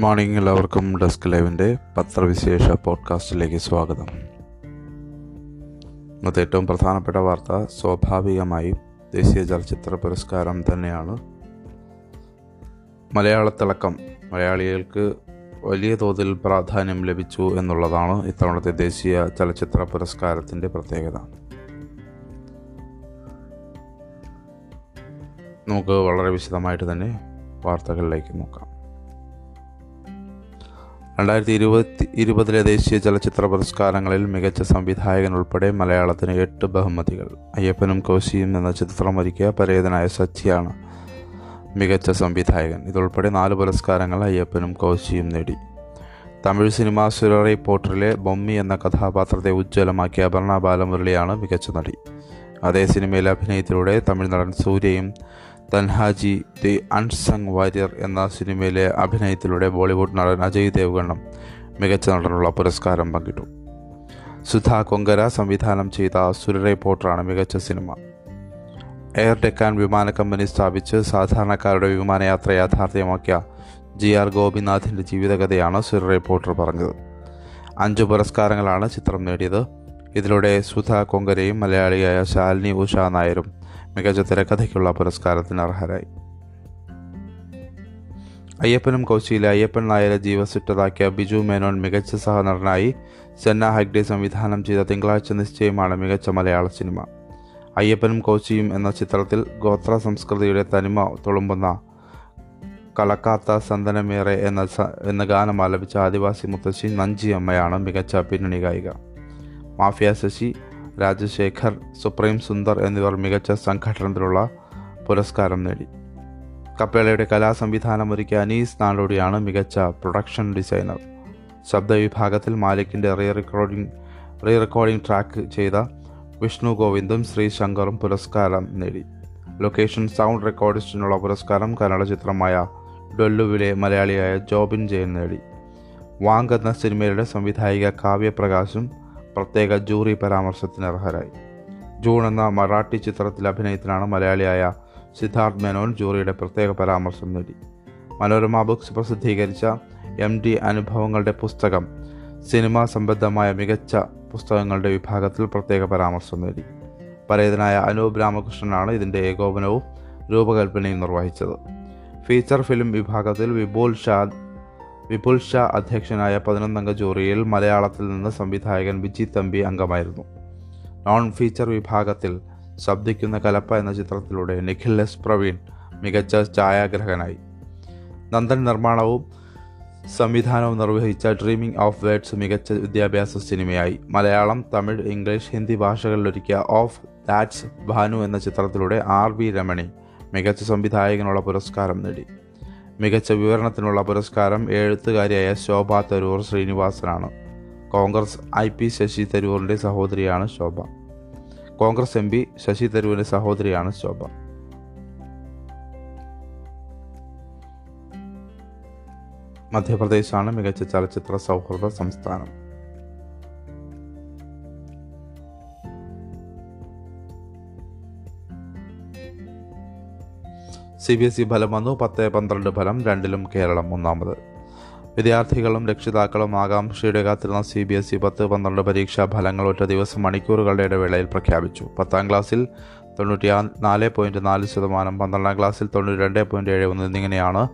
Good morning എല്ലാവർക്കും desk ലൈവിന്റെ പത്രവിശേഷ പോഡ്കാസ്റ്റിലേക്ക് സ്വാഗതം. ഇന്നത്തെ ഏറ്റവും പ്രധാനപ്പെട്ട വാർത്ത സ്വാഭാവികമായും ദേശീയ ചലച്ചിത്ര പുരസ്കാരം തന്നെയാണ്. മലയാളത്തിളക്കം മലയാളികൾക്ക് വലിയ തോതിൽ പ്രാധാന്യം ലഭിച്ചു എന്നുള്ളതാണ് ഇത്തവണത്തെ ദേശീയ ചലച്ചിത്ര പുരസ്കാരത്തിന്റെ പ്രത്യേകത. നമുക്ക് വളരെ വിശദമായിട്ട് തന്നെ വാർത്തകളിലേക്ക് നോക്കാം. രണ്ടായിരത്തി ഇരുപത്തി ഇരുപതിലെ ദേശീയ ചലച്ചിത്ര പുരസ്കാരങ്ങളിൽ മികച്ച സംവിധായകൻ ഉൾപ്പെടെ മലയാളത്തിന് എട്ട് ബഹുമതികൾ. അയ്യപ്പനും കോശിയും എന്ന ചിത്രം ഒരുക്കിയ പരേതനായ സച്ചിയാണ് മികച്ച സംവിധായകൻ. ഇതുൾപ്പെടെ നാല് പുരസ്കാരങ്ങൾ അയ്യപ്പനും കോശിയും നേടി. തമിഴ് സിനിമ സുരറി പോട്ടറിലെ ബൊമ്മി എന്ന കഥാപാത്രത്തെ ഉജ്ജ്വലമാക്കിയ അപർണ ബാലമുരളിയാണ് മികച്ച നടി. അതേ സിനിമയിലെ അഭിനയത്തിലൂടെ തമിഴ് നടൻ സൂര്യയും തൻഹാജി ദി അൺസങ് വാരിയർ എന്ന സിനിമയിലെ അഭിനയത്തിലൂടെ ബോളിവുഡ് നടൻ അജയ് ദേവ്ഗണ്ണം മികച്ച നടനുള്ള പുരസ്കാരം പങ്കിട്ടു. സുധ കൊങ്കര സംവിധാനം ചെയ്ത സുരരെ പോട്ടറാണ് മികച്ച സിനിമ. എയർ ഡെക്കാൻ വിമാന കമ്പനി സ്ഥാപിച്ച് സാധാരണക്കാരുടെ വിമാനയാത്ര യാഥാർത്ഥ്യമാക്കിയ ജി ആർ ഗോപിനാഥിന്റെ ജീവിതകഥയാണ് സുര റിപ്പോർട്ടർ പറഞ്ഞത്. അഞ്ച് പുരസ്കാരങ്ങളാണ് ചിത്രം നേടിയത്. ഇതിലൂടെ സുധ കൊങ്കരയും മലയാളിയായ ശാലിനി ഉഷ നായരും മികച്ച തിരക്കഥയ്ക്കുള്ള പുരസ്കാരത്തിന് അർഹരായി. അയ്യപ്പനും കൊച്ചിയിലെ അയ്യപ്പൻ നായരെ ജീവസിട്ടതാക്കിയ ബിജു മേനോൻ മികച്ച സഹനടനായി സെന്ന ഹെഗ്ഡെ സംവിധാനം ചെയ്ത തിങ്കളാഴ്ച നിശ്ചയമാണ് മികച്ച മലയാള സിനിമ. അയ്യപ്പനും കോച്ചിയും എന്ന ചിത്രത്തിൽ ഗോത്ര സംസ്കൃതിയുടെ തനിമ തുളുമ്പുന്ന കളക്കാത്ത സന്തനമേറെ എന്ന എന്ന ഗാനം ആലപിച്ച ആദിവാസി മുത്തശ്ശി നഞ്ചി അമ്മയാണ് മികച്ച പിന്നണി ഗായിക. മാഫിയ ശശി രാജശേഖർ സുപ്രീം സുന്ദർ എന്നിവർ മികച്ച സംഘടനത്തിലുള്ള പുരസ്കാരം നേടി. കപ്പേളയുടെ കലാസംവിധാനം ഒരുക്കിയ അനീസ് നാടോടിയാണ് മികച്ച പ്രൊഡക്ഷൻ ഡിസൈനർ. ശബ്ദവിഭാഗത്തിൽ മാലിക്കിന്റെ re recording re recording track ചെയ്ത വിഷ്ണു ഗോവിന്ദും ശ്രീ ശങ്കറും പുരസ്കാരം നേടി. ലൊക്കേഷൻ സൗണ്ട് റെക്കോർഡിസ്റ്റിനുള്ള പുരസ്കാരം കന്നഡ ചിത്രമായ ഡൊല്ലുവിലെ മലയാളിയായ ജോബിൻ ജയൻ നേടി. വാങ് എന്ന സിനിമയുടെ സംവിധായിക കാവ്യപ്രകാശും പ്രത്യേക ജൂറി പരാമർശത്തിന് അർഹരായി. ജൂൺ എന്ന മറാഠി ചിത്രത്തിൽ അഭിനയത്തിനാണ് മലയാളിയായ സിദ്ധാർത്ഥ് മേനോൻ ജൂറിയുടെ പ്രത്യേക പരാമർശം നേടി. മനോരമ ബുക്സ് പ്രസിദ്ധീകരിച്ച എം ഡി അനുഭവങ്ങളുടെ പുസ്തകം സിനിമാ സംബന്ധമായ മികച്ച പുസ്തകങ്ങളുടെ വിഭാഗത്തിൽ പ്രത്യേക പരാമർശം നേടി. പരേതനായ അനൂപ് രാമകൃഷ്ണനാണ് ഇതിന്റെ ഏകോപനവും രൂപകൽപ്പനയും നിർവഹിച്ചത്. ഫീച്ചർ ഫിലിം വിഭാഗത്തിൽ വിപുൽ ഷാ വിപുൽ ഷാ അധ്യക്ഷനായ പതിനൊന്നംഗ ജൂറിയിൽ മലയാളത്തിൽ നിന്ന് സംവിധായകൻ വിജി തമ്പി അംഗമായിരുന്നു. നോൺ ഫീച്ചർ വിഭാഗത്തിൽ ശബ്ദിക്കുന്ന കലപ്പ എന്ന ചിത്രത്തിലൂടെ നിഖിൽ എസ്. പ്രവീൺ മികച്ച ഛായാഗ്രഹനായി. നന്ദൻ നിർമ്മാണവും സംവിധാനവും നിർവഹിച്ച ഡ്രീമിംഗ് ഓഫ് വേർഡ്സ് മികച്ച വിദ്യാഭ്യാസ സിനിമയായി. മലയാളം തമിഴ് ഇംഗ്ലീഷ് ഹിന്ദി ഭാഷകളിലൊരുക്കിയ ഓഫ് ദാറ്റ്സ് ഭാനു എന്ന ചിത്രത്തിലൂടെ ആർ വി രമണി മികച്ച സംവിധായകനുള്ള പുരസ്കാരം നേടി. മികച്ച വിവരണത്തിനുള്ള പുരസ്കാരം എഴുത്തുകാരിയായ ശോഭ തരൂർ ശ്രീനിവാസനാണ്. കോൺഗ്രസ് ഐ പി ശശി തരൂറിന്റെ സഹോദരിയാണ് ശോഭ. കോൺഗ്രസ് എം പി ശശി തരൂരിന്റെ സഹോദരിയാണ് ശോഭ. മധ്യപ്രദേശാണ് മികച്ച ചലച്ചിത്ര സൗഹൃദ സംസ്ഥാനം. സി ബി എസ് ഇ ഫലം വന്നു. പത്ത് പന്ത്രണ്ട് ഫലം രണ്ടിലും കേരളം ഒന്നാമത്. വിദ്യാർത്ഥികളും രക്ഷിതാക്കളും ആകാംക്ഷയുടെ കാത്തിരുന്ന സി ബി എസ് ഇ പത്ത് പന്ത്രണ്ട് പരീക്ഷാ ഫലങ്ങൾ ഒറ്റ ദിവസം മണിക്കൂറുകളുടെ ഇടവേളയിൽ പ്രഖ്യാപിച്ചു. പത്താം ക്ലാസ്സിൽ തൊണ്ണൂറ്റി നാല് പോയിന്റ് നാല് ശതമാനം പന്ത്രണ്ടാം ക്ലാസ്സിൽ തൊണ്ണൂറ്റി രണ്ട് പോയിന്റ് ഏഴ് ഒന്ന് എന്നിങ്ങനെയാണ്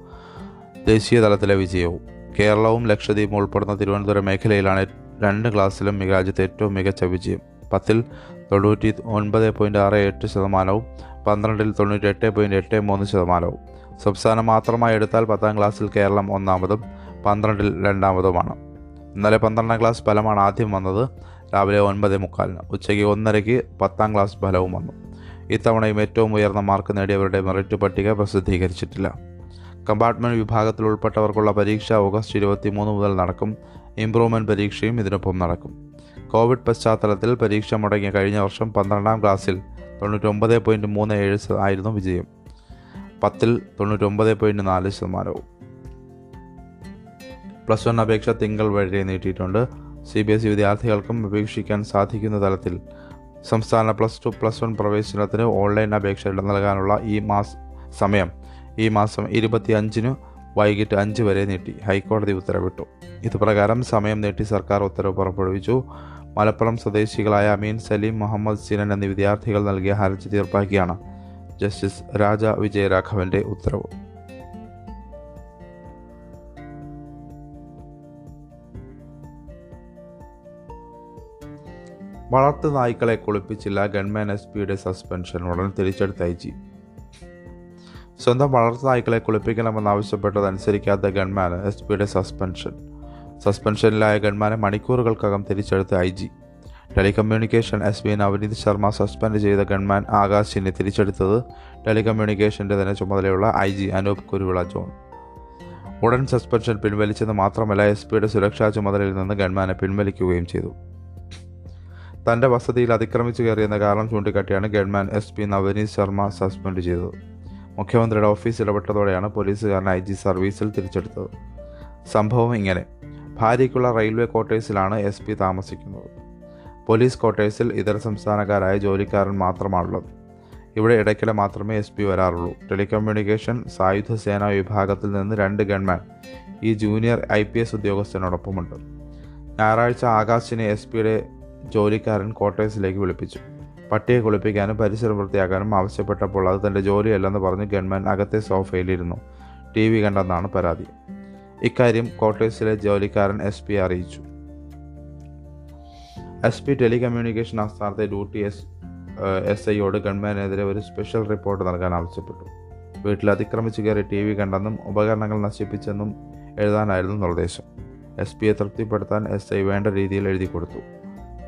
ദേശീയ തലത്തിലെ വിജയവും. കേരളവും ലക്ഷദ്വീപും ഉൾപ്പെടുന്ന തിരുവനന്തപുരം മേഖലയിലാണ് രണ്ട് ക്ലാസ്സിലും രാജ്യത്തെ ഏറ്റവും മികച്ച വിജയം. പത്തിൽ തൊണ്ണൂറ്റി ഒൻപത് പോയിന്റ് ആറ് എട്ട് ശതമാനവും പന്ത്രണ്ടിൽ തൊണ്ണൂറ്റി എട്ട് പോയിന്റ് എട്ട് മൂന്ന് ശതമാനവും. സംസ്ഥാനം മാത്രമായി എടുത്താൽ പത്താം ക്ലാസ്സിൽ കേരളം ഒന്നാമതും പന്ത്രണ്ടിൽ രണ്ടാമതുമാണ്. ഇന്നലെ പന്ത്രണ്ടാം ക്ലാസ് ഫലമാണ് ആദ്യം വന്നത്. രാവിലെ ഒൻപത് മുക്കാലിന്. ഉച്ചയ്ക്ക് ഒന്നരയ്ക്ക് പത്താം ക്ലാസ് ഫലവും വന്നു. ഇത്തവണയും ഏറ്റവും ഉയർന്ന മാർക്ക് നേടിയവരുടെ മെറിറ്റ് പട്ടിക പ്രസിദ്ധീകരിച്ചിട്ടില്ല. കമ്പാർട്ട്മെന്റ് വിഭാഗത്തിൽ ഉൾപ്പെട്ടവർക്കുള്ള പരീക്ഷ ഓഗസ്റ്റ് ഇരുപത്തി മൂന്ന് മുതൽ നടക്കും. ഇംപ്രൂവ്മെന്റ് പരീക്ഷയും ഇതിനൊപ്പം നടക്കും. കോവിഡ് പശ്ചാത്തലത്തിൽ പരീക്ഷ മുടങ്ങിയ കഴിഞ്ഞ വർഷം പന്ത്രണ്ടാം ക്ലാസ്സിൽ തൊണ്ണൂറ്റൊമ്പത് പോയിന്റ് മൂന്ന് ഏഴ് ആയിരുന്നു വിജയം. പത്തിൽ തൊണ്ണൂറ്റൊമ്പത് പോയിന്റ് നാല് ശതമാനവും. പ്ലസ് വൺ അപേക്ഷ തിങ്കൾ വഴി നീട്ടിയിട്ടുണ്ട്. സി ബി എസ് ഇ വിദ്യാർത്ഥികൾക്കും അപേക്ഷിക്കാൻ സാധിക്കുന്ന തലത്തിൽ സംസ്ഥാന പ്ലസ് ടു പ്ലസ് വൺ പ്രവേശനത്തിന് ഓൺലൈൻ അപേക്ഷ നൽകാനുള്ള ഈ മാസ സമയം ഈ മാസം ഇരുപത്തി അഞ്ചിന് വൈകിട്ട് അഞ്ച് വരെ നീട്ടി. ഹൈക്കോടതി ഉത്തരവിട്ടു. ഇതുപ്രകാരം സമയം നീട്ടി സർക്കാർ ഉത്തരവ് പുറപ്പെടുവിച്ചു. മലപ്പുറം സ്വദേശികളായ അമീൻ സലീം മുഹമ്മദ് സിനൻ എന്നീ വിദ്യാർത്ഥികൾ നൽകിയ ഹർജി തീർപ്പാക്കിയാണ് ജസ്റ്റിസ് രാജ വിജയരാഘവന്റെ ഉത്തരവ്. വളർത്തു നായ്ക്കളെ കുളിപ്പിച്ചില്ല ഗൺമാൻ എസ് പിയുടെ സസ്പെൻഷൻ ഉടൻ തിരിച്ചെടുത്ത ഐ സ്വന്തം വളർത്തു നായ്ക്കളെ കുളിപ്പിക്കണമെന്നാവശ്യപ്പെട്ടത് അനുസരിക്കാത്ത എസ് പിയുടെ സസ്പെൻഷൻ. സസ്പെൻഷനിലായ ഗൺമാനെ മണിക്കൂറുകൾക്കകം തിരിച്ചെടുത്ത് I G. Telecommunication S P Navneet Sharma suspend ചെയ്ത ഗൺമാൻ ആകാശിനെ തിരിച്ചെടുത്തത് ടെലികമ്മ്യൂണിക്കേഷന്റെ തന്നെ ചുമതലയുള്ള I G Anoop Kuruvila John. ഉടൻ സസ്പെൻഷൻ പിൻവലിച്ചെന്ന് മാത്രമല്ല എസ് പിയുടെ സുരക്ഷാ ചുമതലയിൽ നിന്ന് ഗൺമാനെ പിൻവലിക്കുകയും ചെയ്തു. തന്റെ വസതിയിൽ അതിക്രമിച്ചു കയറിയെന്ന കാരണം ചൂണ്ടിക്കാട്ടിയാണ് gunman S P Navneet Sharma suspend ചെയ്തത്. മുഖ്യമന്ത്രിയുടെ ഓഫീസ് ഇടപെട്ടതോടെയാണ് പോലീസുകാരൻ ഐ ജി സർവീസിൽ തിരിച്ചെടുത്തത്. സംഭവം ഇങ്ങനെ. ഭാര്യയ്ക്കുള്ള റെയിൽവേ ക്വാർട്ടേഴ്സിലാണ് എസ് പി താമസിക്കുന്നത്. പോലീസ് ക്വാർട്ടേഴ്സിൽ ഇതര സംസ്ഥാനക്കാരായ ജോലിക്കാരൻ മാത്രമാണുള്ളത്. ഇവിടെ ഇടയ്ക്കിടെ മാത്രമേ എസ് പി വരാറുള്ളൂ. ടെലികമ്മ്യൂണിക്കേഷൻ സായുധ സേനാ വിഭാഗത്തിൽ നിന്ന് രണ്ട് ഗൺമാൻ ഈ ജൂനിയർ ഐ പി എസ് ഉദ്യോഗസ്ഥനോടൊപ്പമുണ്ട്. ഞായറാഴ്ച ആകാശിനെ എസ് പിയുടെ ജോലിക്കാരൻ ക്വാർട്ടേഴ്സിലേക്ക് വിളിപ്പിച്ചു. പട്ടിയെ കുളിപ്പിക്കാനും പരിസരം വൃത്തിയാക്കാനും ആവശ്യപ്പെട്ടപ്പോൾ അത് തന്റെ ജോലിയല്ലെന്ന് പറഞ്ഞ് ഗൺമാൻ അകത്തെ സോഫയിലിരുന്നു. ടി വി കണ്ടെന്നാണ് പരാതി. ഇക്കാര്യം കോട്ടേഴ്സിലെ ജോലിക്കാരൻ എസ് പി അറിയിച്ചു. എസ് പി ടെലികമ്മ്യൂണിക്കേഷൻ ആസ്ഥാനത്തെ ഡ്യൂട്ടി എസ് എസ് ഐയോട് ഗൺമാനെതിരെ ഒരു സ്പെഷ്യൽ റിപ്പോർട്ട് നൽകാൻ ആവശ്യപ്പെട്ടു. വീട്ടിൽ അതിക്രമിച്ചു കയറി ടി വി കണ്ടെന്നും ഉപകരണങ്ങൾ നശിപ്പിച്ചെന്നും എഴുതാനായിരുന്നു നിർദ്ദേശം. എസ് പിയെ തൃപ്തിപ്പെടുത്താൻ എസ് ഐ വേണ്ട രീതിയിൽ എഴുതി കൊടുത്തു.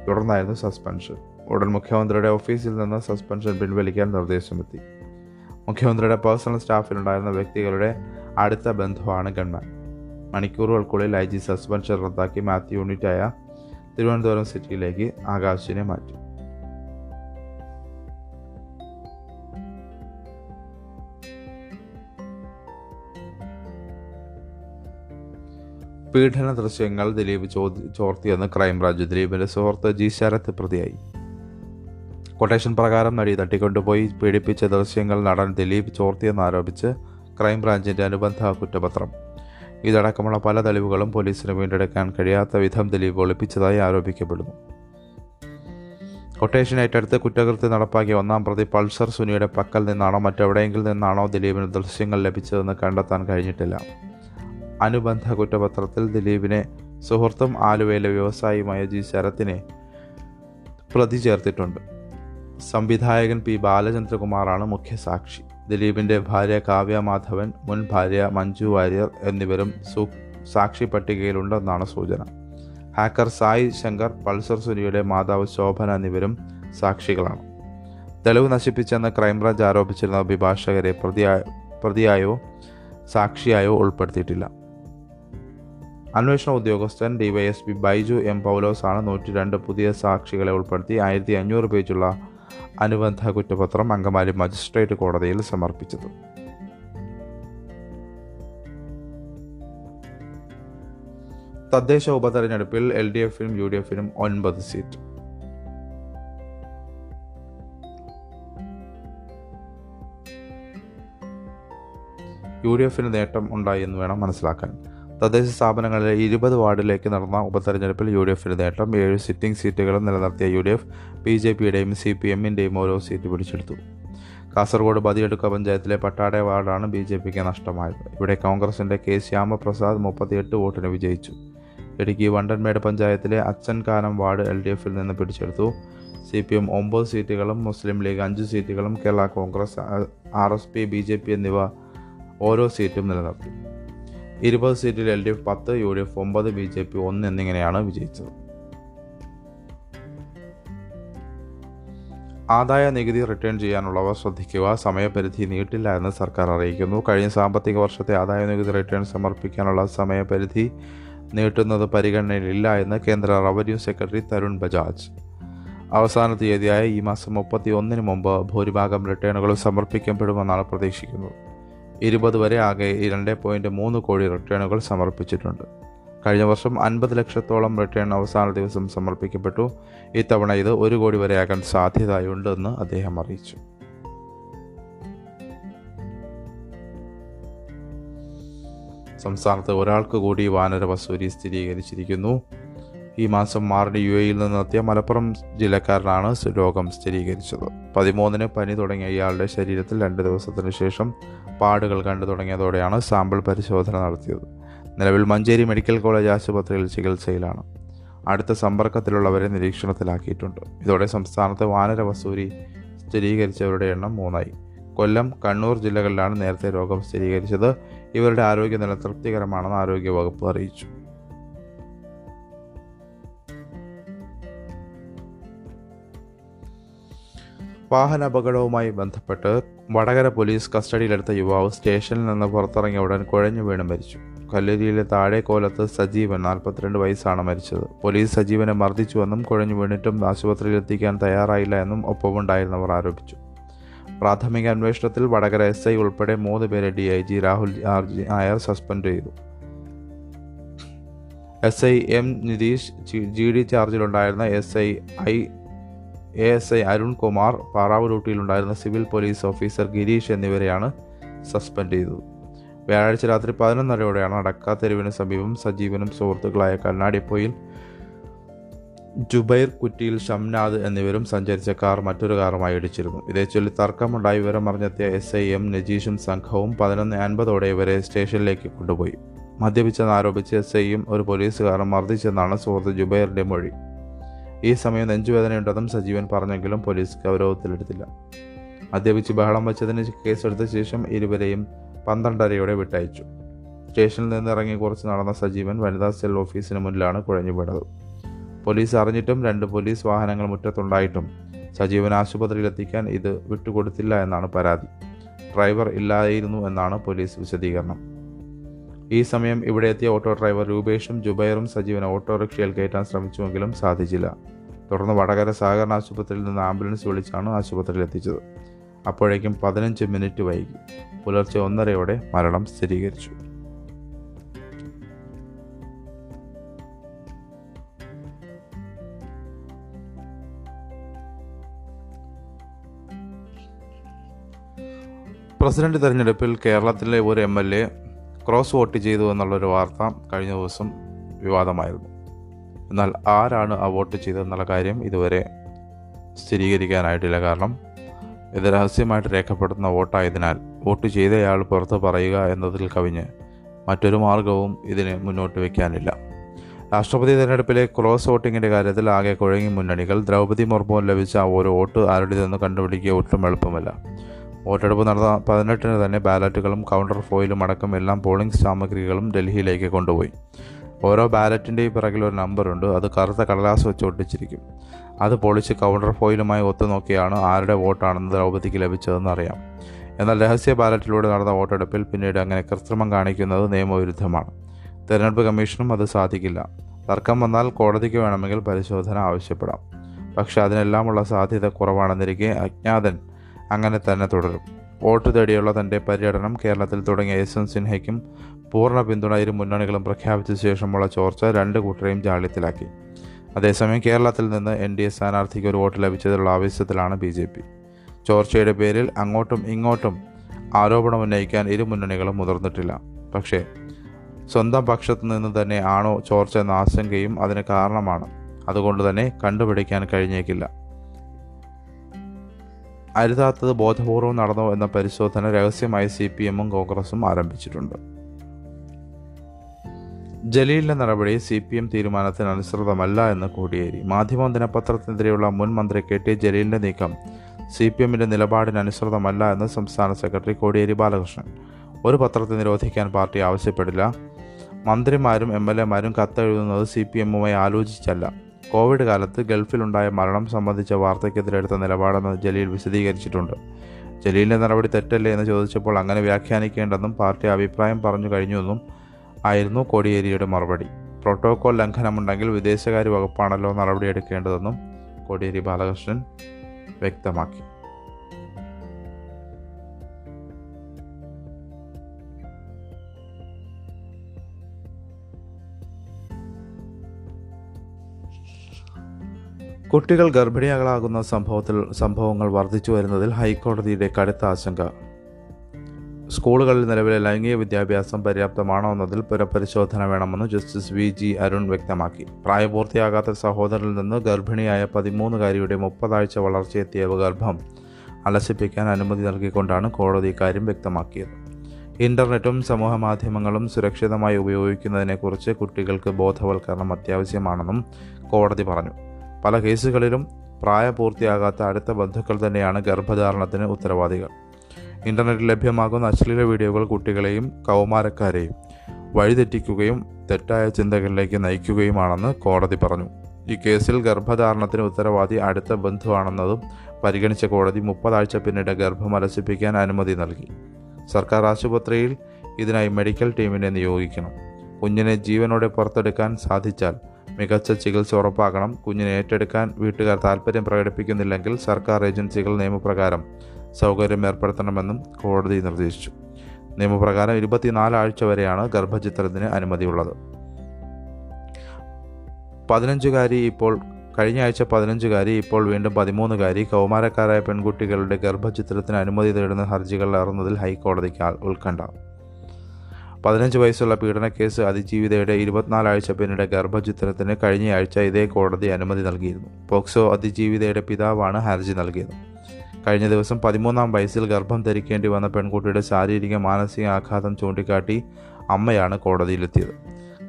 തുടർന്നായിരുന്നു സസ്പെൻഷൻ. ഉടൻ മുഖ്യമന്ത്രിയുടെ ഓഫീസിൽ നിന്ന് സസ്പെൻഷൻ പിൻവലിക്കാൻ നിർദ്ദേശമെത്തി. മുഖ്യമന്ത്രിയുടെ പേഴ്സണൽ സ്റ്റാഫിലുണ്ടായിരുന്ന വ്യക്തികളുടെ അടുത്ത ബന്ധുവാണ് ഗൺമാൻ. മണിക്കൂറുകൾക്കുള്ളിൽ ഐ ജി സസ്പെൻഷൻ റദ്ദാക്കി മാത്യു യൂണിറ്റായ തിരുവനന്തപുരം സിറ്റിയിലേക്ക് ആകാശിനെ മാറ്റി. പീഡന ദൃശ്യങ്ങൾ ദിലീപ് ചോദ്യ ചോർത്തിയെന്ന് ക്രൈംബ്രാഞ്ച് ദിലീപിന്റെ സുഹൃത്ത് ജി ശരത് പ്രതിയായി. കൊട്ടേഷൻ പ്രകാരം നടി തട്ടിക്കൊണ്ടുപോയി പീഡിപ്പിച്ച ദൃശ്യങ്ങൾ നടൻ ദിലീപ് ചോർത്തിയെന്നാരോപിച്ച് ക്രൈംബ്രാഞ്ചിന്റെ അനുബന്ധ കുറ്റപത്രം. ഇതടക്കമുള്ള പല തെളിവുകളും പോലീസിന് വീണ്ടെടുക്കാൻ കഴിയാത്ത വിധം ദിലീപ് ഒളിപ്പിച്ചതായി ആരോപിക്കപ്പെടുന്നു. കൊട്ടേഷൻ ഏറ്റെടുത്ത് കുറ്റകൃത്യം നടപ്പാക്കിയ ഒന്നാം പ്രതി പൾസർ സുനിയുടെ പക്കൽ നിന്നാണോ മറ്റെവിടെയെങ്കിലും നിന്നാണോ ദിലീപിന് ദൃശ്യങ്ങൾ ലഭിച്ചതെന്ന് കണ്ടെത്താൻ കഴിഞ്ഞിട്ടില്ല. അനുബന്ധ കുറ്റപത്രത്തിൽ ദിലീപിനെ സുഹൃത്തും ആലുവയിലെ വ്യവസായിയുമായ ജി ശരത്തിനെ പ്രതി ചേർത്തിട്ടുണ്ട്. സംവിധായകൻ പി ബാലചന്ദ്രകുമാറാണ് മുഖ്യ സാക്ഷി ദിലീപിന്റെ ഭാര്യ കാവ്യ മാധവൻ മുൻ ഭാര്യ മഞ്ജു വാര്യർ എന്നിവരും സു സാക്ഷി പട്ടികയിലുണ്ടെന്നാണ് സൂചന. ഹാക്കർ സായി ശങ്കർ പൾസർ സുനിയുടെ മാതാവ് ശോഭന എന്നിവരും സാക്ഷികളാണ്. തെളിവ് നശിപ്പിച്ചെന്ന് ക്രൈംബ്രാഞ്ച് ആരോപിച്ചിരുന്ന അഭിഭാഷകരെ പ്രതിയായ പ്രതിയായോ സാക്ഷിയായോ ഉൾപ്പെടുത്തിയിട്ടില്ല. അന്വേഷണ ഉദ്യോഗസ്ഥൻ ഡിവൈഎസ്പി ബൈജു എം പൗലോസാണ് നൂറ്റി രണ്ട് പുതിയ സാക്ഷികളെ ഉൾപ്പെടുത്തി ആയിരത്തി അഞ്ഞൂറ് പേജുള്ള അനുബന്ധ കുറ്റപത്രം അങ്കമാലി മജിസ്ട്രേറ്റ് കോടതിയിൽ സമർപ്പിച്ചത്. തദ്ദേശ ഉപതെരഞ്ഞെടുപ്പിൽ എൽ ഡി എഫിനും യു ഡി എഫിനും ഒൻപത് സീറ്റ്. യു ഡി എഫിന് നേട്ടം ഉണ്ടായി എന്ന് വേണം മനസ്സിലാക്കാൻ. തദ്ദേശ സ്ഥാപനങ്ങളിലെ ഇരുപത് വാർഡിലേക്ക് നടന്ന ഉപതെരഞ്ഞെടുപ്പിൽ യു ഡി എഫിന് നേട്ടം ഏഴ് സിറ്റിംഗ് സീറ്റുകളും നിലനിർത്തിയ U D F B J പിയുടെയും സി പി എമ്മിന്റെയും ഓരോ സീറ്റ് പിടിച്ചെടുത്തു. കാസർഗോഡ് ബദിയെടുക്ക പഞ്ചായത്തിലെ പട്ടാടെ വാർഡാണ് ബി ജെ പിക്ക് നഷ്ടമായത്. ഇവിടെ കോൺഗ്രസിന്റെ കെ ശ്യാമപ്രസാദ് മുപ്പത്തിയെട്ട് വോട്ടിന് വിജയിച്ചു. ഇടുക്കി വണ്ടൻമേട് പഞ്ചായത്തിലെ അച്ചൻകാനം വാർഡ് എൽ ഡി എഫിൽ നിന്ന് പിടിച്ചെടുത്തു. സി പി എം ഒമ്പത് സീറ്റുകളും മുസ്ലിം ലീഗ് അഞ്ച് സീറ്റുകളും Kerala Congress R S P B J P എന്നിവ ഓരോ സീറ്റും നിലനിർത്തി. ഇരുപത് സീറ്റിൽ എൽ ഡി എഫ് പത്ത് യു ഡി എഫ് ഒമ്പത് ബി ജെ പി ഒന്ന് എന്നിങ്ങനെയാണ് വിജയിച്ചത്. ആദായ നികുതി റിട്ടേൺ ചെയ്യാനുള്ളവർ ശ്രദ്ധിക്കുക. സമയപരിധി നീട്ടില്ല എന്ന് സർക്കാർ അറിയിക്കുന്നു. കഴിഞ്ഞ സാമ്പത്തിക വർഷത്തെ ആദായ നികുതി റിട്ടേൺ സമർപ്പിക്കാനുള്ള സമയപരിധി നീട്ടുന്നത് പരിഗണനയിലില്ല എന്ന് കേന്ദ്ര റവന്യൂ സെക്രട്ടറി തരുൺ ബജാജ്. അവസാന തീയതിയായ ഈ മാസം മുപ്പത്തി ഒന്നിന് മുമ്പ് ഭൂരിഭാഗം റിട്ടേണുകളും സമർപ്പിക്കപ്പെടുമെന്നാണ് പ്രതീക്ഷിക്കുന്നത്. ഇരുപത് വരെ ആകെ രണ്ട് പോയിന്റ് മൂന്ന് കോടി റിട്ടേണുകൾ സമർപ്പിച്ചിട്ടുണ്ട്. കഴിഞ്ഞ വർഷം അൻപത് ലക്ഷത്തോളം റിട്ടേൺ അവസാന ദിവസം സമർപ്പിക്കപ്പെട്ടു. ഇത്തവണ ഇത് ഒരു കോടി വരെയാകാൻ സാധ്യതയുണ്ടെന്ന് അദ്ദേഹം അറിയിച്ചു. സംസ്ഥാനത്ത് ഒരാൾക്ക് കൂടി വാനര വസൂരി സ്ഥിരീകരിച്ചിരിക്കുന്നു. ഈ മാസം മാറിന് യു എയിൽ നിന്നെത്തിയ മലപ്പുറം ജില്ലക്കാരനാണ് രോഗം സ്ഥിരീകരിച്ചത്. പതിമൂന്നിന് പനി തുടങ്ങിയ ഇയാളുടെ ശരീരത്തിൽ രണ്ട് ദിവസത്തിന് ശേഷം പാടുകൾ കണ്ടു തുടങ്ങിയതോടെയാണ് സാമ്പിൾ പരിശോധന നടത്തിയത്. നിലവിൽ മഞ്ചേരി മെഡിക്കൽ കോളേജ് ആശുപത്രിയിൽ ചികിത്സയിലാണ്. അടുത്ത സമ്പർക്കത്തിലുള്ളവരെ നിരീക്ഷണത്തിലാക്കിയിട്ടുണ്ട്. ഇതോടെ സംസ്ഥാനത്ത് വാനര വസൂരി സ്ഥിരീകരിച്ചവരുടെ എണ്ണം മൂന്നായി. കൊല്ലം കണ്ണൂർ ജില്ലകളിലാണ് നേരത്തെ രോഗം സ്ഥിരീകരിച്ചത്. ഇവരുടെ ആരോഗ്യനില തൃപ്തികരമാണെന്ന് ആരോഗ്യവകുപ്പ് അറിയിച്ചു. വാഹന അപകടവുമായി ബന്ധപ്പെട്ട് വടകര പോലീസ് കസ്റ്റഡിയിലെടുത്ത യുവാവ് സ്റ്റേഷനിൽ നിന്ന് പുറത്തിറങ്ങിയ ഉടൻ കുഴഞ്ഞു വീണ് മരിച്ചു. കല്ലേരിയിലെ താഴേക്കോലത്ത് സജീവൻ നാൽപ്പത്തിരണ്ട് വയസ്സാണ് മരിച്ചത്. പോലീസ് സജീവനെ മർദ്ദിച്ചുവെന്നും കുഴഞ്ഞു വീണിട്ടും ആശുപത്രിയിൽ എത്തിക്കാൻ തയ്യാറായില്ല എന്നും ഒപ്പമുണ്ടായിരുന്നവർ ആരോപിച്ചു. പ്രാഥമിക അന്വേഷണത്തിൽ വടകര എസ് ഐ ഉൾപ്പെടെ മൂന്ന് പേരെ D I G Rahul R G Nair suspend ചെയ്തു. S I M Nitheesh G D ചാർജിലുണ്ടായിരുന്ന S I I A S I Arun Kumar പാറാവ് ഡ്യൂട്ടിയിലുണ്ടായിരുന്ന സിവിൽ പോലീസ് ഓഫീസർ ഗിരീഷ് എന്നിവരെയാണ് സസ്പെൻഡ് ചെയ്തത്. വ്യാഴാഴ്ച രാത്രി പതിനൊന്നരയോടെയാണ് അടക്കാത്തെരുവിന് സമീപം സജീവനും സുഹൃത്തുക്കളായ കണ്ണാടിപ്പൊയിൽ ജുബൈർ കുറ്റിയിൽ ഷംനാദ് എന്നിവരും സഞ്ചരിച്ച കാർ മറ്റൊരു കാറുമായി ഇടിച്ചിരുന്നു. ഇതേ ചൊല്ലി തർക്കമുണ്ടായി. വിവരമറിഞ്ഞെത്തിയ എസ് ഐ എം നജീഷും സംഘവും പതിനൊന്ന് അൻപതോടെ ഇവരെ സ്റ്റേഷനിലേക്ക് കൊണ്ടുപോയി. മദ്യപിച്ചെന്നാരോപിച്ച് എസ് ഐയും ഒരു പോലീസുകാരൻ മർദ്ദിച്ചെന്നാണ് സുഹൃത്ത് ജുബൈറിന്റെ മൊഴി. ഈ സമയം നെഞ്ചുവേദനയുണ്ടെന്നും സജീവൻ പറഞ്ഞെങ്കിലും പോലീസ് ഗൗരവത്തിലെടുത്തില്ല. മദ്യപിച്ച് ബഹളം വച്ചതിന് കേസെടുത്ത ശേഷം ഇരുവരെയും പന്ത്രണ്ടരയോടെ വിട്ടയച്ചു. സ്റ്റേഷനിൽ നിന്ന് ഇറങ്ങി കുറച്ച് നടന്ന സജീവൻ വനിതാ സെൽ ഓഫീസിന് മുന്നിലാണ് കുഴഞ്ഞു വീണത്. പോലീസ് അറിഞ്ഞിട്ടും രണ്ട് പോലീസ് വാഹനങ്ങൾ മുറ്റത്തുണ്ടായിട്ടും സജീവൻ ആശുപത്രിയിലെത്തിക്കാൻ ഇത് വിട്ടുകൊടുത്തില്ല എന്നാണ് പരാതി. ഡ്രൈവർ ഇല്ലായിരുന്നു എന്നാണ് പോലീസ് വിശദീകരണം. ഈ സമയം ഇവിടെ എത്തിയ ഓട്ടോ ഡ്രൈവർ രൂപേഷും ജുബൈറും സജീവനെ ഓട്ടോറിക്ഷയിൽ കയറ്റാൻ ശ്രമിച്ചുവെങ്കിലും സാധിച്ചില്ല. തുടർന്ന് വടകര സഹകരണ ആശുപത്രിയിൽ നിന്ന് ആംബുലൻസ് വിളിച്ചാണ് ആശുപത്രിയിൽ എത്തിച്ചത്. അപ്പോഴേക്കും പതിനഞ്ച് മിനിറ്റ് വൈകി. പുലർച്ചെ ഒന്നരയോടെ മരണം സ്ഥിരീകരിച്ചു. പ്രസിഡന്റ് തെരഞ്ഞെടുപ്പിൽ കേരളത്തിലെ ഒരു M L A cross vote ചെയ്തു എന്നുള്ളൊരു വാർത്ത കഴിഞ്ഞ ദിവസം വിവാദമായിരുന്നു. എന്നാൽ ആരാണ് ആ വോട്ട് ചെയ്തതെന്നുള്ള കാര്യം ഇതുവരെ സ്ഥിരീകരിക്കാനായിട്ടില്ല. കാരണം ഇത് രഹസ്യമായിട്ട് രേഖപ്പെടുത്തുന്ന വോട്ടായതിനാൽ വോട്ട് ചെയ്തയാൾ പുറത്ത് പറയുക എന്നതിൽ കവിഞ്ഞ് മറ്റൊരു മാർഗവും ഇതിന് മുന്നോട്ട് വയ്ക്കാനില്ല രാഷ്ട്രപതി തിരഞ്ഞെടുപ്പിലെ ക്രോസ് വോട്ടിങ്ങിന്റെ കാര്യത്തിൽ ആകെ കുഴങ്ങി മുന്നണികൾ. ദ്രൗപദി മുർമു ലഭിച്ച ഒരു വോട്ട് ആരുടേതെന്ന് കണ്ടുപിടിക്കുക ഒട്ടും എളുപ്പമല്ല. വോട്ടെടുപ്പ് നടന്ന പതിനെട്ടിന് തന്നെ ബാലറ്റുകളും കൗണ്ടർ ഫോയിലും അടക്കം എല്ലാം പോളിംഗ് സാമഗ്രികളും ഡൽഹിയിലേക്ക് കൊണ്ടുപോയി. ഓരോ ബാലറ്റിന്റെയും പിറകിൽ ഒരു നമ്പറുണ്ട്. അത് കറുത്ത കടലാസ് വെച്ച് ഒട്ടിച്ചിരിക്കും. അത് പൊളിച്ച് കൗണ്ടർ ഫോയിലുമായി ഒത്തുനോക്കിയാണ് ആരുടെ വോട്ടാണെന്ന് ദ്രൗപദിക്ക് ലഭിച്ചതെന്ന് അറിയാം. എന്നാൽ രഹസ്യ ബാലറ്റിലൂടെ നടന്ന വോട്ടെടുപ്പിൽ പിന്നീട് അങ്ങനെ കൃത്രിമം കാണിക്കുന്നത് നിയമവിരുദ്ധമാണ്. തെരഞ്ഞെടുപ്പ് കമ്മീഷനും അത് സാധിക്കില്ല. തർക്കം വന്നാൽ കോടതിക്ക് വേണമെങ്കിൽ പരിശോധന ആവശ്യപ്പെടാം. പക്ഷേ അതിനെല്ലാമുള്ള സാധ്യത കുറവാണെന്നിരിക്കെ അജ്ഞാതൻ അങ്ങനെ തന്നെ തുടരും. വോട്ട് തേടിയുള്ള തന്റെ പര്യടനം കേരളത്തിൽ തുടങ്ങിയ യശ്വന്ത് സിൻഹയ്ക്കും പൂർണ പിന്തുണ ഇരു മുന്നണികളും പ്രഖ്യാപിച്ച ശേഷമുള്ള ചോർച്ച രണ്ട് കൂട്ടരെയും ജാള്യത്തിലാക്കി. അതേസമയം കേരളത്തിൽ നിന്ന് എൻ ഡി എ സ്ഥാനാർത്ഥിക്ക് ഒരു വോട്ട് ലഭിച്ചതിലുള്ള ആവശ്യത്തിലാണ് ബി ജെ പി. ചോർച്ചയുടെ പേരിൽ അങ്ങോട്ടും ഇങ്ങോട്ടും ആരോപണം ഉന്നയിക്കാൻ ഇരു മുന്നണികളും മുതിർന്നിട്ടില്ല. പക്ഷേ സ്വന്തം പക്ഷത്തു നിന്ന് തന്നെ ആണോ ചോർച്ച എന്ന ആശങ്കയും അതിന് കാരണമാണ്. അതുകൊണ്ട് തന്നെ കണ്ടുപിടിക്കാൻ കഴിഞ്ഞേക്കില്ല. അരുതാത്തത് ബോധപൂർവം നടന്നോ എന്ന പരിശോധന രഹസ്യമായി സി പി എമ്മും കോൺഗ്രസും ആരംഭിച്ചിട്ടുണ്ട്. ജലീലിന്റെ നടപടി സി പി എം തീരുമാനത്തിന് അനുസൃതമല്ല എന്ന് കോടിയേരി. മാധ്യമം ദിനപത്രത്തിനെതിരെയുള്ള മുൻ മന്ത്രി കെ ടി ജലീലിന്റെ നീക്കം സി പി എമ്മിന്റെ നിലപാടിന് അനുസൃതമല്ല എന്ന് സംസ്ഥാന സെക്രട്ടറി കോടിയേരി ബാലകൃഷ്ണൻ. ഒരു പത്രത്തെ നിരോധിക്കാൻ പാർട്ടി ആവശ്യപ്പെടില്ല. മന്ത്രിമാരും എം എൽ എമാരും കത്തെഴുതുന്നത് സി പി എമ്മുമായി ആലോചിച്ചല്ല. കോവിഡ് കാലത്ത് ഗൾഫിലുണ്ടായ മരണം സംബന്ധിച്ച വാർത്തയ്ക്കെതിരെടുത്ത നിലപാടെന്ന് ജലീൽ വിശദീകരിച്ചിട്ടുണ്ട്. ജലീലിന്റെ നടപടി തെറ്റല്ലേ എന്ന് ചോദിച്ചപ്പോൾ അങ്ങനെ വ്യാഖ്യാനിക്കേണ്ടെന്നും പാർട്ടി അഭിപ്രായം പറഞ്ഞു കഴിഞ്ഞുവെന്നും ആയിരുന്നു കോടിയേരിയുടെ മറുപടി. പ്രോട്ടോകോൾ ലംഘനമുണ്ടെങ്കിൽ വിദേശകാര്യ വകുപ്പാണല്ലോ നടപടിയെടുക്കേണ്ടതെന്നും കോടിയേരി ബാലകൃഷ്ണൻ വ്യക്തമാക്കി. കുട്ടികൾ ഗർഭിണികളാകുന്ന സംഭവത്തിൽ സംഭവങ്ങൾ വർദ്ധിച്ചു വരുന്നതിൽ ഹൈക്കോടതിയുടെ കടുത്ത ആശങ്ക. സ്കൂളുകളിൽ നിലവിലെ ലൈംഗിക വിദ്യാഭ്യാസം പര്യാപ്തമാണോ എന്നതിൽ പുനഃപരിശോധന വേണമെന്ന് ജസ്റ്റിസ് വി ജി അരുൺ വ്യക്തമാക്കി. പ്രായപൂർത്തിയാകാത്ത സഹോദരനിൽ നിന്ന് ഗർഭിണിയായ പതിമൂന്നുകാരിയുടെ മുപ്പതാഴ്ച വളർച്ചയെത്തിയ ഗർഭം അലസിപ്പിക്കാൻ അനുമതി നൽകിക്കൊണ്ടാണ് കോടതി ഇക്കാര്യം വ്യക്തമാക്കിയത്. ഇന്റർനെറ്റും സമൂഹമാധ്യമങ്ങളും സുരക്ഷിതമായി ഉപയോഗിക്കുന്നതിനെക്കുറിച്ച് കുട്ടികൾക്ക് ബോധവൽക്കരണം അത്യാവശ്യമാണെന്നും കോടതി പറഞ്ഞു. പല കേസുകളിലും പ്രായപൂർത്തിയാകാത്ത അടുത്ത ബന്ധുക്കൾ തന്നെയാണ് ഗർഭധാരണത്തിന് ഉത്തരവാദികൾ. ഇന്റർനെറ്റിൽ ലഭ്യമാകുന്ന അശ്ലീല വീഡിയോകൾ കുട്ടികളെയും കൗമാരക്കാരെയും വഴിതെറ്റിക്കുകയും തെറ്റായ ചിന്തകളിലേക്ക് നയിക്കുകയുമാണെന്ന് കോടതി പറഞ്ഞു. ഈ കേസിൽ ഗർഭധാരണത്തിന് ഉത്തരവാദി അടുത്ത ബന്ധുവാണെന്നതും പരിഗണിച്ച കോടതി മുപ്പതാഴ്ച പിന്നീട് ഗർഭം അലസിപ്പിക്കാൻ അനുമതി നൽകി. സർക്കാർ ആശുപത്രിയിൽ ഇതിനായി മെഡിക്കൽ ടീമിനെ നിയോഗിക്കണം. കുഞ്ഞിനെ ജീവനോടെ പുറത്തെടുക്കാൻ സാധിച്ചാൽ മികച്ച ചികിത്സ ഉറപ്പാക്കണം. കുഞ്ഞിനെ ഏറ്റെടുക്കാൻ വീട്ടുകാർ താൽപ്പര്യം പ്രകടിപ്പിക്കുന്നില്ലെങ്കിൽ സർക്കാർ ഏജൻസികൾ നിയമപ്രകാരം സൗകര്യം ഏർപ്പെടുത്തണമെന്നും കോടതി നിർദ്ദേശിച്ചു. നിയമപ്രകാരം ഇരുപത്തിനാല് ആഴ്ച വരെയാണ് ഗർഭചിത്രത്തിന് അനുമതിയുള്ളത്. പതിനഞ്ചുകാരി ഇപ്പോൾ കഴിഞ്ഞ ആഴ്ച പതിനഞ്ചുകാരി ഇപ്പോൾ വീണ്ടും പതിമൂന്നുകാരി കൗമാരക്കാരായ പെൺകുട്ടികളുടെ ഗർഭചിത്രത്തിന് അനുമതി തേടുന്ന ഹർജികൾ ഇറങ്ങുന്നതിൽ ഹൈക്കോടതിക്ക് ഉത്കണ്ഠ. പതിനഞ്ച് വയസ്സുള്ള പീഡനക്കേസ് അതിജീവിതയുടെ ഇരുപത്തിനാലാഴ്ച പിന്നീട് ഗർഭചിത്രത്തിന് കഴിഞ്ഞയാഴ്ച ഇതേ കോടതി അനുമതി നൽകിയിരുന്നു. പോക്സോ അതിജീവിതയുടെ പിതാവാണ് ഹർജി നൽകിയത്. കഴിഞ്ഞ ദിവസം പതിമൂന്നാം വയസ്സിൽ ഗർഭം ധരിക്കേണ്ടി വന്ന പെൺകുട്ടിയുടെ ശാരീരിക മാനസിക ആഘാതം ചൂണ്ടിക്കാട്ടി അമ്മയാണ് കോടതിയിലെത്തിയത്.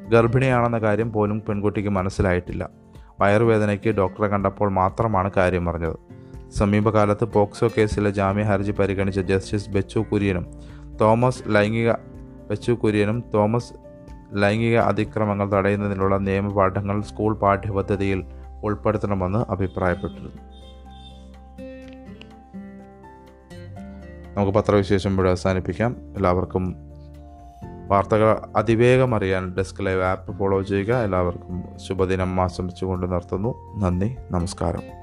ഗർഭിണിയാണെന്ന കാര്യം പോലും പെൺകുട്ടിക്ക് മനസ്സിലായിട്ടില്ല. വയറുവേദനയ്ക്ക് ഡോക്ടറെ കണ്ടപ്പോൾ മാത്രമാണ് കാര്യം അറിഞ്ഞത്. സമീപകാലത്ത് പോക്സോ കേസിലെ ജാമ്യ ഹർജി പരിഗണിച്ച ജസ്റ്റിസ് ബെച്ചു കുര്യനും തോമസ് ലൈംഗിക ബെച്ചു കുര്യനും തോമസ് ലൈംഗിക അതിക്രമങ്ങൾ തടയുന്നതിനുള്ള നിയമപാഠങ്ങൾ സ്കൂൾ പാഠ്യപദ്ധതിയിൽ ഉൾപ്പെടുത്തണമെന്ന് അഭിപ്രായപ്പെട്ടിരുന്നു. നമുക്ക് പത്രവിശേഷം ഇവിടെ അവസാനിപ്പിക്കാം. എല്ലാവർക്കും വാർത്തകൾ അതിവേഗം അറിയാൻ ഡെസ്ക് ലൈവ് ആപ്പ് ഫോളോ ചെയ്യുക. എല്ലാവർക്കും ശുഭദിനം ആശംസിച്ചുകൊണ്ട് നിർത്തുന്നു. നന്ദി. നമസ്കാരം.